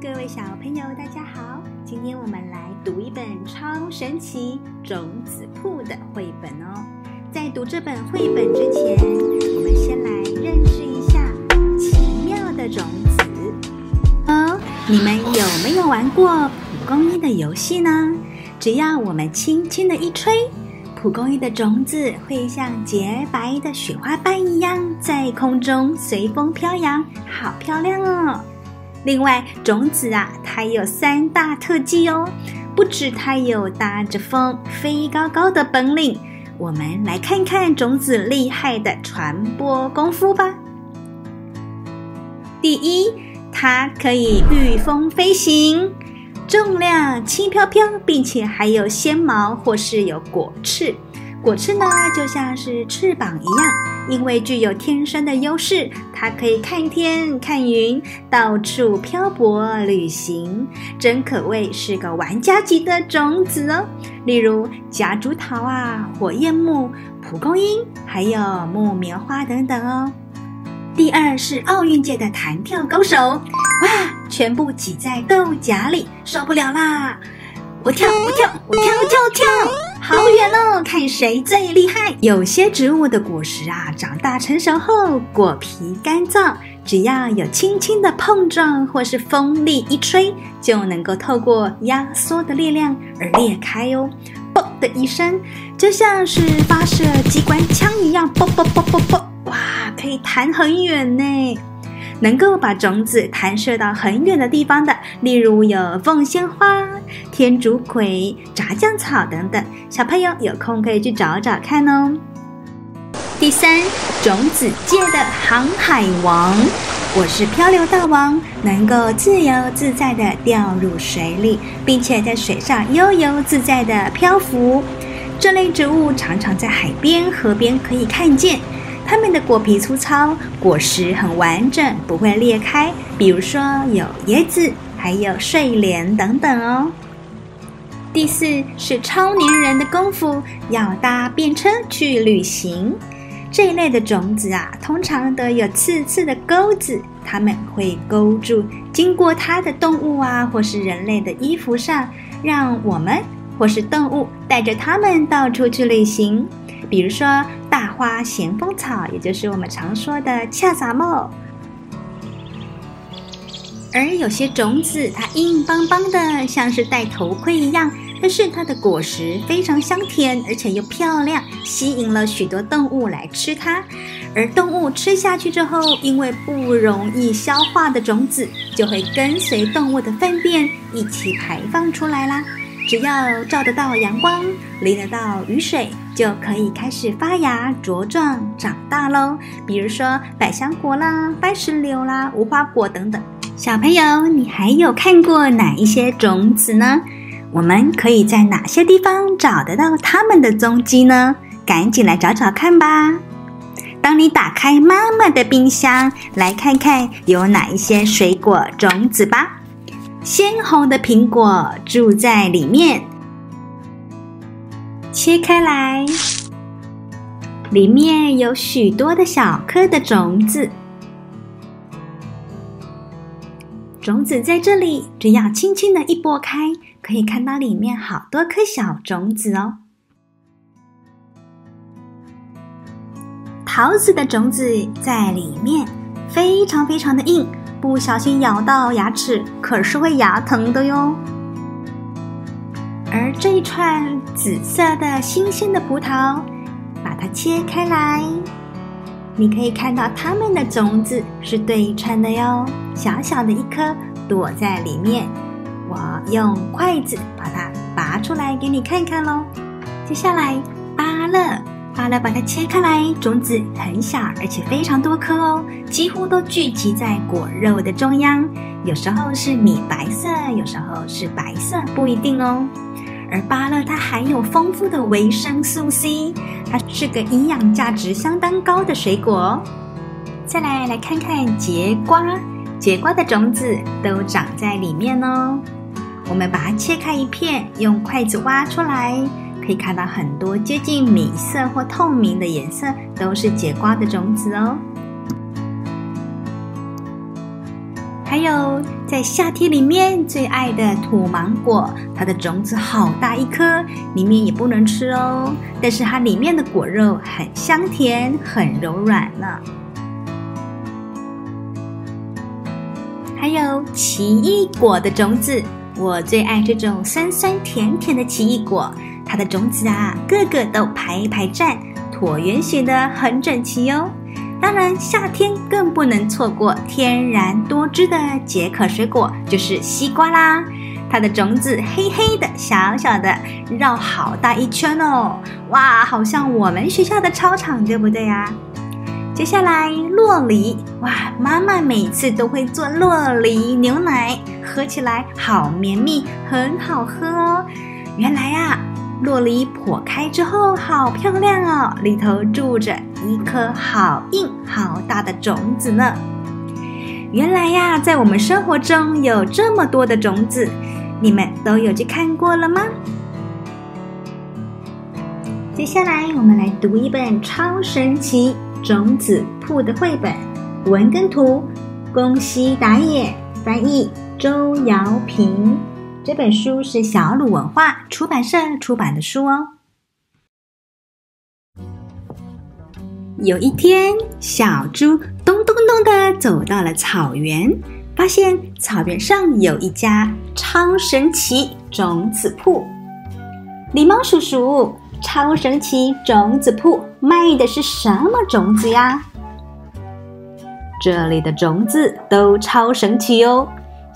各位小朋友，大家好！今天我们来读一本超神奇种子铺的绘本哦。在读这本绘本之前，我们先来认识一下奇妙的种子哦。你们有没有玩过蒲公英的游戏呢？只要我们轻轻的一吹，蒲公英的种子会像洁白的雪花瓣一样在空中随风飘扬，好漂亮哦！另外，种子啊，它有三大特技哦。不止它有搭着风飞高高的本领，我们来看看种子厉害的传播功夫吧。第一，它可以御风飞行，重量轻飘飘，并且还有纤毛或是有果翅。果翅呢，就像是翅膀一样，因为具有天生的优势，它可以看天看云，到处漂泊旅行，真可谓是个玩家级的种子哦。例如夹竹桃啊、火焰木、蒲公英，还有木棉花等等哦。第二是奥运界的弹跳高手，哇，全部挤在豆荚里，受不了啦！我跳，我跳，我跳，跳跳，好远哦！看谁最厉害。有些植物的果实啊，长大成熟后，果皮干燥，只要有轻轻的碰撞或是风力一吹，就能够透过压缩的力量而裂开哦。嘣的一声，就像是发射机关枪一样，嘣嘣嘣嘣嘣，哇，可以弹很远呢。能够把种子弹射到很远的地方的，例如有凤仙花、天竺葵、炸酱草等等。小朋友有空可以去找找看哦。第三，种子界的航海王，我是漂流大王，能够自由自在地掉入水里，并且在水上悠游自在地漂浮。这类植物常常在海边、河边可以看见。它们的果皮粗糙，果实很完整，不会裂开。比如说有椰子，还有睡莲等等哦。第四是超黏人的功夫，要搭便车去旅行。这一类的种子啊，通常都有刺刺的钩子，它们会勾住经过它的动物啊，或是人类的衣服上，让我们或是动物带着它们到处去旅行。比如说大花咸丰草，也就是我们常说的恰萨莫。而有些种子它硬邦邦的，像是戴头盔一样，但是它的果实非常香甜，而且又漂亮，吸引了许多动物来吃它。而动物吃下去之后，因为不容易消化的种子，就会跟随动物的粪便一起排放出来啦。只要照得到阳光，淋得到雨水，就可以开始发芽、茁壮、长大喽。比如说百香果啦、番石榴啦、无花果等等。小朋友，你还有看过哪一些种子呢？我们可以在哪些地方找得到它们的踪迹呢？赶紧来找找看吧。当你打开妈妈的冰箱，来看看有哪一些水果种子吧。鲜红的苹果住在里面，切开来，里面有许多的小颗的种子。种子在这里，只要轻轻的一拨开，可以看到里面好多颗小种子哦。桃子的种子在里面，非常非常的硬。不小心咬到牙齿，可是会牙疼的哟。而这一串紫色的新鲜的葡萄，把它切开来，你可以看到它们的种子是对称的哟，小小的一颗躲在里面。我用筷子把它拔出来给你看看喽。接下来，芭乐。芭乐把它切开来，种子很小，而且非常多颗哦，几乎都聚集在果肉的中央。有时候是米白色，有时候是白色，不一定哦。而芭乐它含有丰富的维生素 C，它是个营养价值相当高的水果哦。再来来看看节瓜，节瓜的种子都长在里面哦。我们把它切开一片，用筷子挖出来。可以看到很多接近米色或透明的颜色，都是櫛瓜的种子哦。还有在夏天里面最爱的土芒果，它的种子好大一颗，里面也不能吃哦，但是它里面的果肉很香甜，很柔软呢。还有奇异果的种子，我最爱这种酸酸甜甜的奇异果，它的种子啊，个个都排一排站，椭圆形的，很整齐哦。当然，夏天更不能错过天然多汁的解渴水果，就是西瓜啦。它的种子黑黑的，小小的，绕好大一圈哦！哇，好像我们学校的操场，对不对呀？接下来，洛梨，哇，妈妈每次都会做洛梨牛奶，喝起来好绵密，很好喝哦。原来啊。洛梨破开之后，好漂亮哦！里头住着一颗好硬、好大的种子呢。原来呀，在我们生活中有这么多的种子，你们都有去看过了吗？接下来，我们来读一本超神奇种子铺的绘本，文跟图，宫西达也翻译，周瑶萍。这本书是小鲁文化出版社出版的书哦。有一天，小猪咚咚咚的走到了草原，发现草原上有一家超神奇种子铺。狸猫叔叔，超神奇种子铺卖的是什么种子呀？这里的种子都超神奇哦。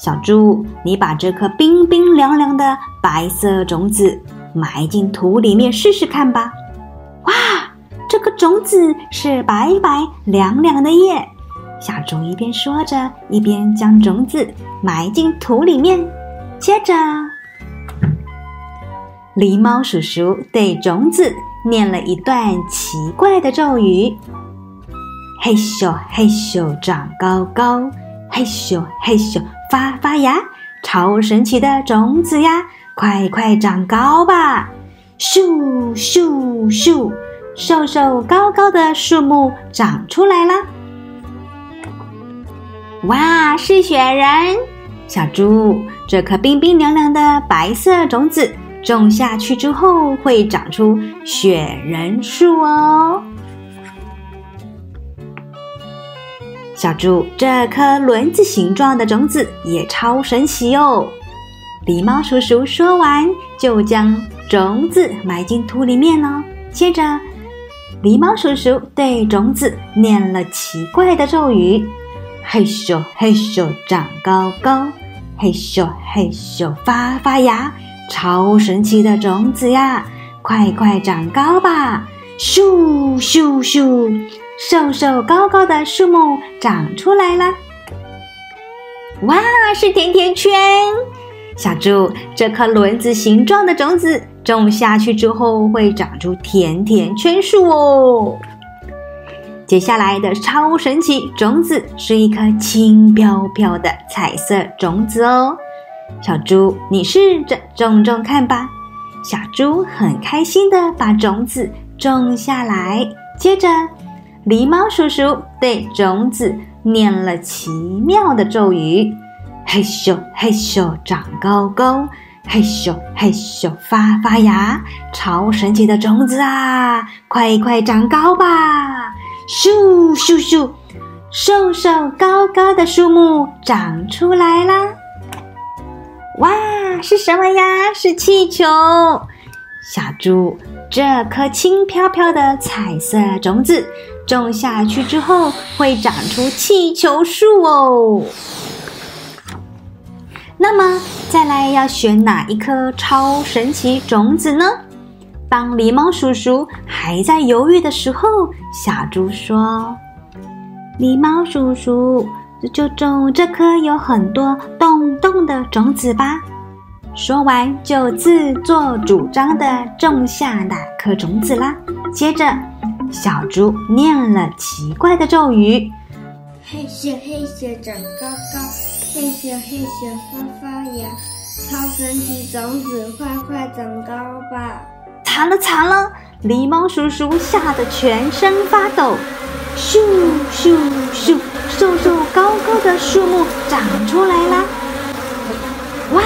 小猪，你把这颗冰冰凉凉的白色种子埋进土里面试试看吧。哇，这颗种子是白白凉凉的耶！小猪一边说着，一边将种子埋进土里面。接着，狸猫叔叔对种子念了一段奇怪的咒语：“嘿咻嘿咻，长高高。”嘿咻嘿咻，发发芽，超神奇的种子呀！快快长高吧！咻咻咻，瘦瘦高高的树木长出来了。哇，是雪人！小猪，这颗冰冰凉凉的白色种子种下去之后，会长出雪人树哦。小猪，这颗轮子形状的种子也超神奇哦！狸猫叔叔说完，就将种子埋进土里面了。接着，狸猫叔叔对种子念了奇怪的咒语：“嘿咻嘿咻，长高高；嘿咻嘿咻，发发芽。超神奇的种子呀，快快长高吧！”咻咻咻。瘦瘦高高的树木长出来了，哇，是甜甜圈！小猪，这颗轮子形状的种子种下去之后会长出甜甜圈树哦。接下来的超神奇种子是一颗轻飘飘的彩色种子哦。小猪，你试着种种看吧。小猪很开心的把种子种下来，接着。狸猫叔叔对种子念了奇妙的咒语：“嘿咻嘿咻，长高高；嘿咻嘿咻，发发芽。超神奇的种子啊，快快长高吧！”咻咻咻，瘦瘦高高的树木长出来啦！哇，是什么呀？是气球！小猪，这颗轻飘飘的彩色种子。种下去之后会长出气球树哦。那么再来要选哪一颗超神奇种子呢？当狸猫叔叔还在犹豫的时候，小猪说：“狸猫叔叔，就种这颗有很多洞洞的种子吧。”说完就自作主张地种下那颗种子啦。接着。小猪念了奇怪的咒语：“嘿咻嘿咻，长高高；嘿咻嘿咻，发发芽。超神奇种子，快快长高吧！”惨了惨了！狸猫叔叔吓得全身发抖。咻咻咻，瘦瘦高高的树木长出来了。哇，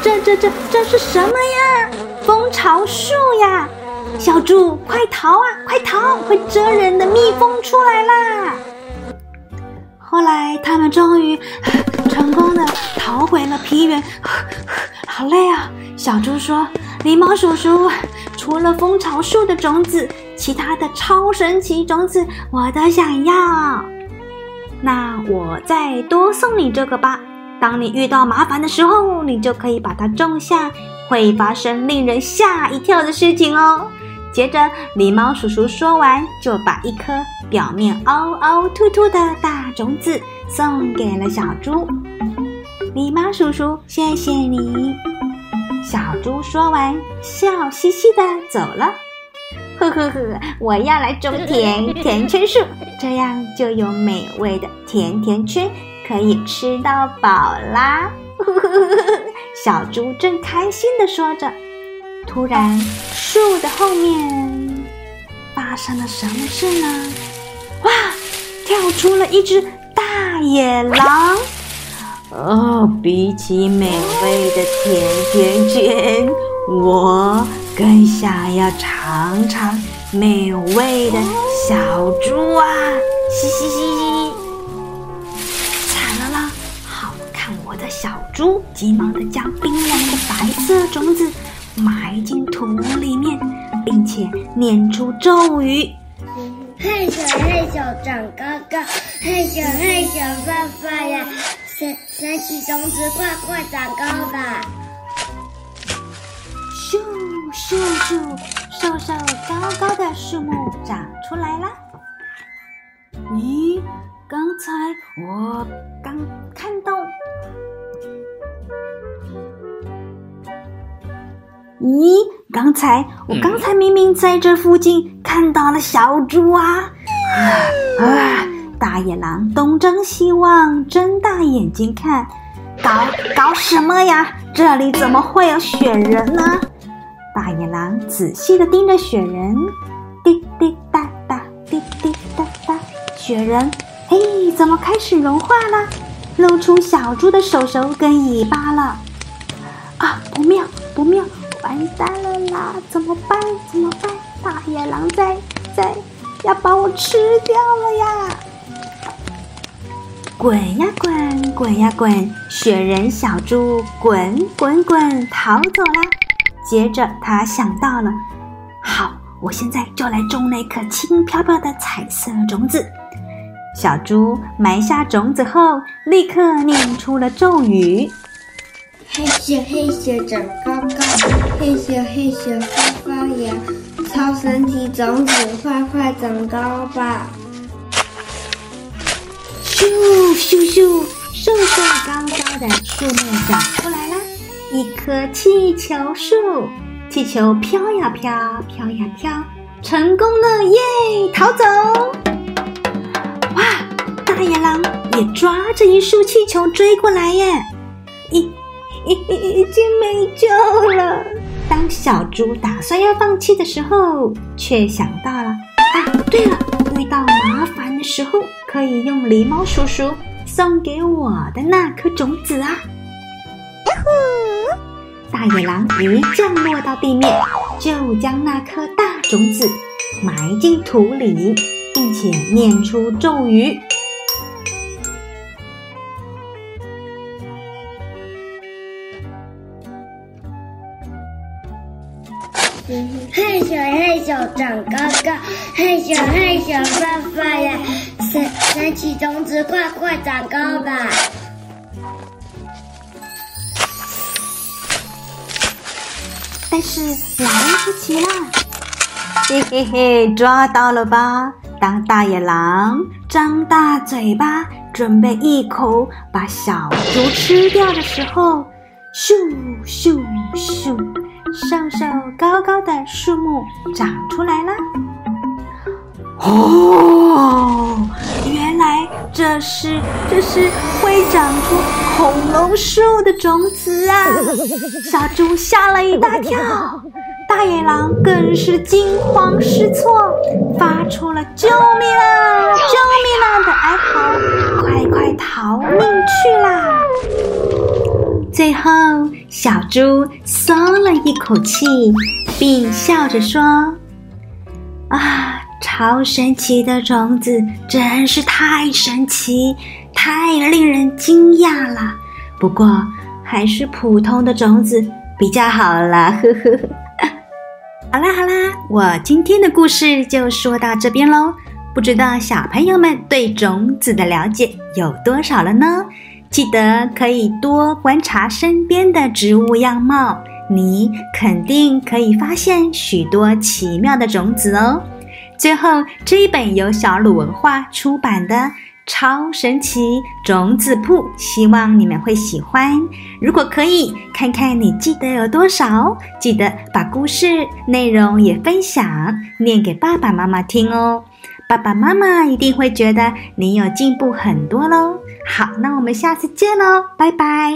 这这这这是什么呀？蜂巢树呀！小猪，快逃啊！快逃！会蜇人的蜜蜂出来啦！后来他们终于 成功的逃回了皮原。好累啊！小猪说：“狸猫叔叔，除了蜂巢树的种子，其他的超神奇种子我都想要。那我再多送你这个吧。当你遇到麻烦的时候，你就可以把它种下，会发生令人吓一跳的事情哦。”接着，狸猫叔叔说完，就把一颗表面凹凹凸凸的大种子送给了小猪。狸猫叔叔，谢谢你。小猪说完，笑嘻嘻的走了。呵呵呵，我要来种甜甜圈树，这样就有美味的甜甜圈可以吃到饱啦！呵呵呵，小猪正开心的说着，突然树的后面发生了什么事呢？哇，跳出了一只大野狼！哦，比起美味的甜甜圈，我更想要尝尝美味的小猪啊！嘻嘻嘻嘻！惨了啦，好看我的小猪，急忙的将冰凉的白色种子埋进土里面，并且念出咒语：嘿咻嘿咻长高高，嘿咻嘿咻发发芽。神神奇种子，快快长高吧！咻咻咻，瘦瘦高高的树木长出来了。咦，刚才我刚看到，咦，刚才我刚才明明在这附近看到了小猪啊！啊啊！大野狼东张西望，睁大眼睛看，搞搞什么呀？这里怎么会有雪人呢？大野狼仔细地盯着雪人，滴滴答答，滴滴答答，雪人，嘿，怎么开始融化了？露出小猪的手手跟尾巴了。啊，不妙不妙，完蛋了啦！怎么办？怎么办？大野狼在在要把我吃掉了呀！滚呀滚，滚呀滚，雪人小猪滚滚滚逃走了。接着他想到了，好，我现在就来种那颗轻飘飘的彩色种子。小猪埋下种子后，立刻念出了咒语：嘿咻嘿咻长高高，嘿咻嘿咻发发芽，超神奇种子快快长高吧！咻咻咻！瘦瘦高高的树木长出来了，一棵气球树。气球飘呀飘，飘呀飘，成功了耶！逃走！哇！大野狼也抓着一束气球追过来耶！已已已经没救了。小猪打算要放弃的时候，却想到了啊，对了，遇到麻烦的时候。可以用狸猫叔叔送给我的那颗种子啊！呀呼！大野狼一降落到地面，就将那颗大种子埋进土里，并且念出咒语。嘿咻嘿咻长高高，嘿咻嘿咻发发芽，神神奇种子快快长高吧！但是来不及了，嘿嘿嘿，抓到了吧？当大野狼张大嘴巴准备一口把小猪吃掉的时候，咻咻咻！瘦瘦高高的树木长出来了。哦，原来这是这是会长出恐龙树的种子啊！小猪吓了一大跳，大野狼更是惊慌失措，发出了“救命啊，救命啊”的哀嚎。快快逃命去啦。最后，小猪松了一口气，并笑着说：“啊，超神奇的种子真是太神奇，太令人惊讶了。不过，还是普通的种子比较好 啦。”呵呵。好啦好啦，我今天的故事就说到这边喽。不知道小朋友们对种子的了解有多少了呢？记得可以多观察身边的植物样貌，你肯定可以发现许多奇妙的种子哦。最后，这一本由小鲁文化出版的《超神奇种子铺》，希望你们会喜欢。如果可以，看看你记得有多少，记得把故事内容也分享，念给爸爸妈妈听哦。爸爸妈妈一定会觉得你有进步很多喽好那我们下次见喽拜拜。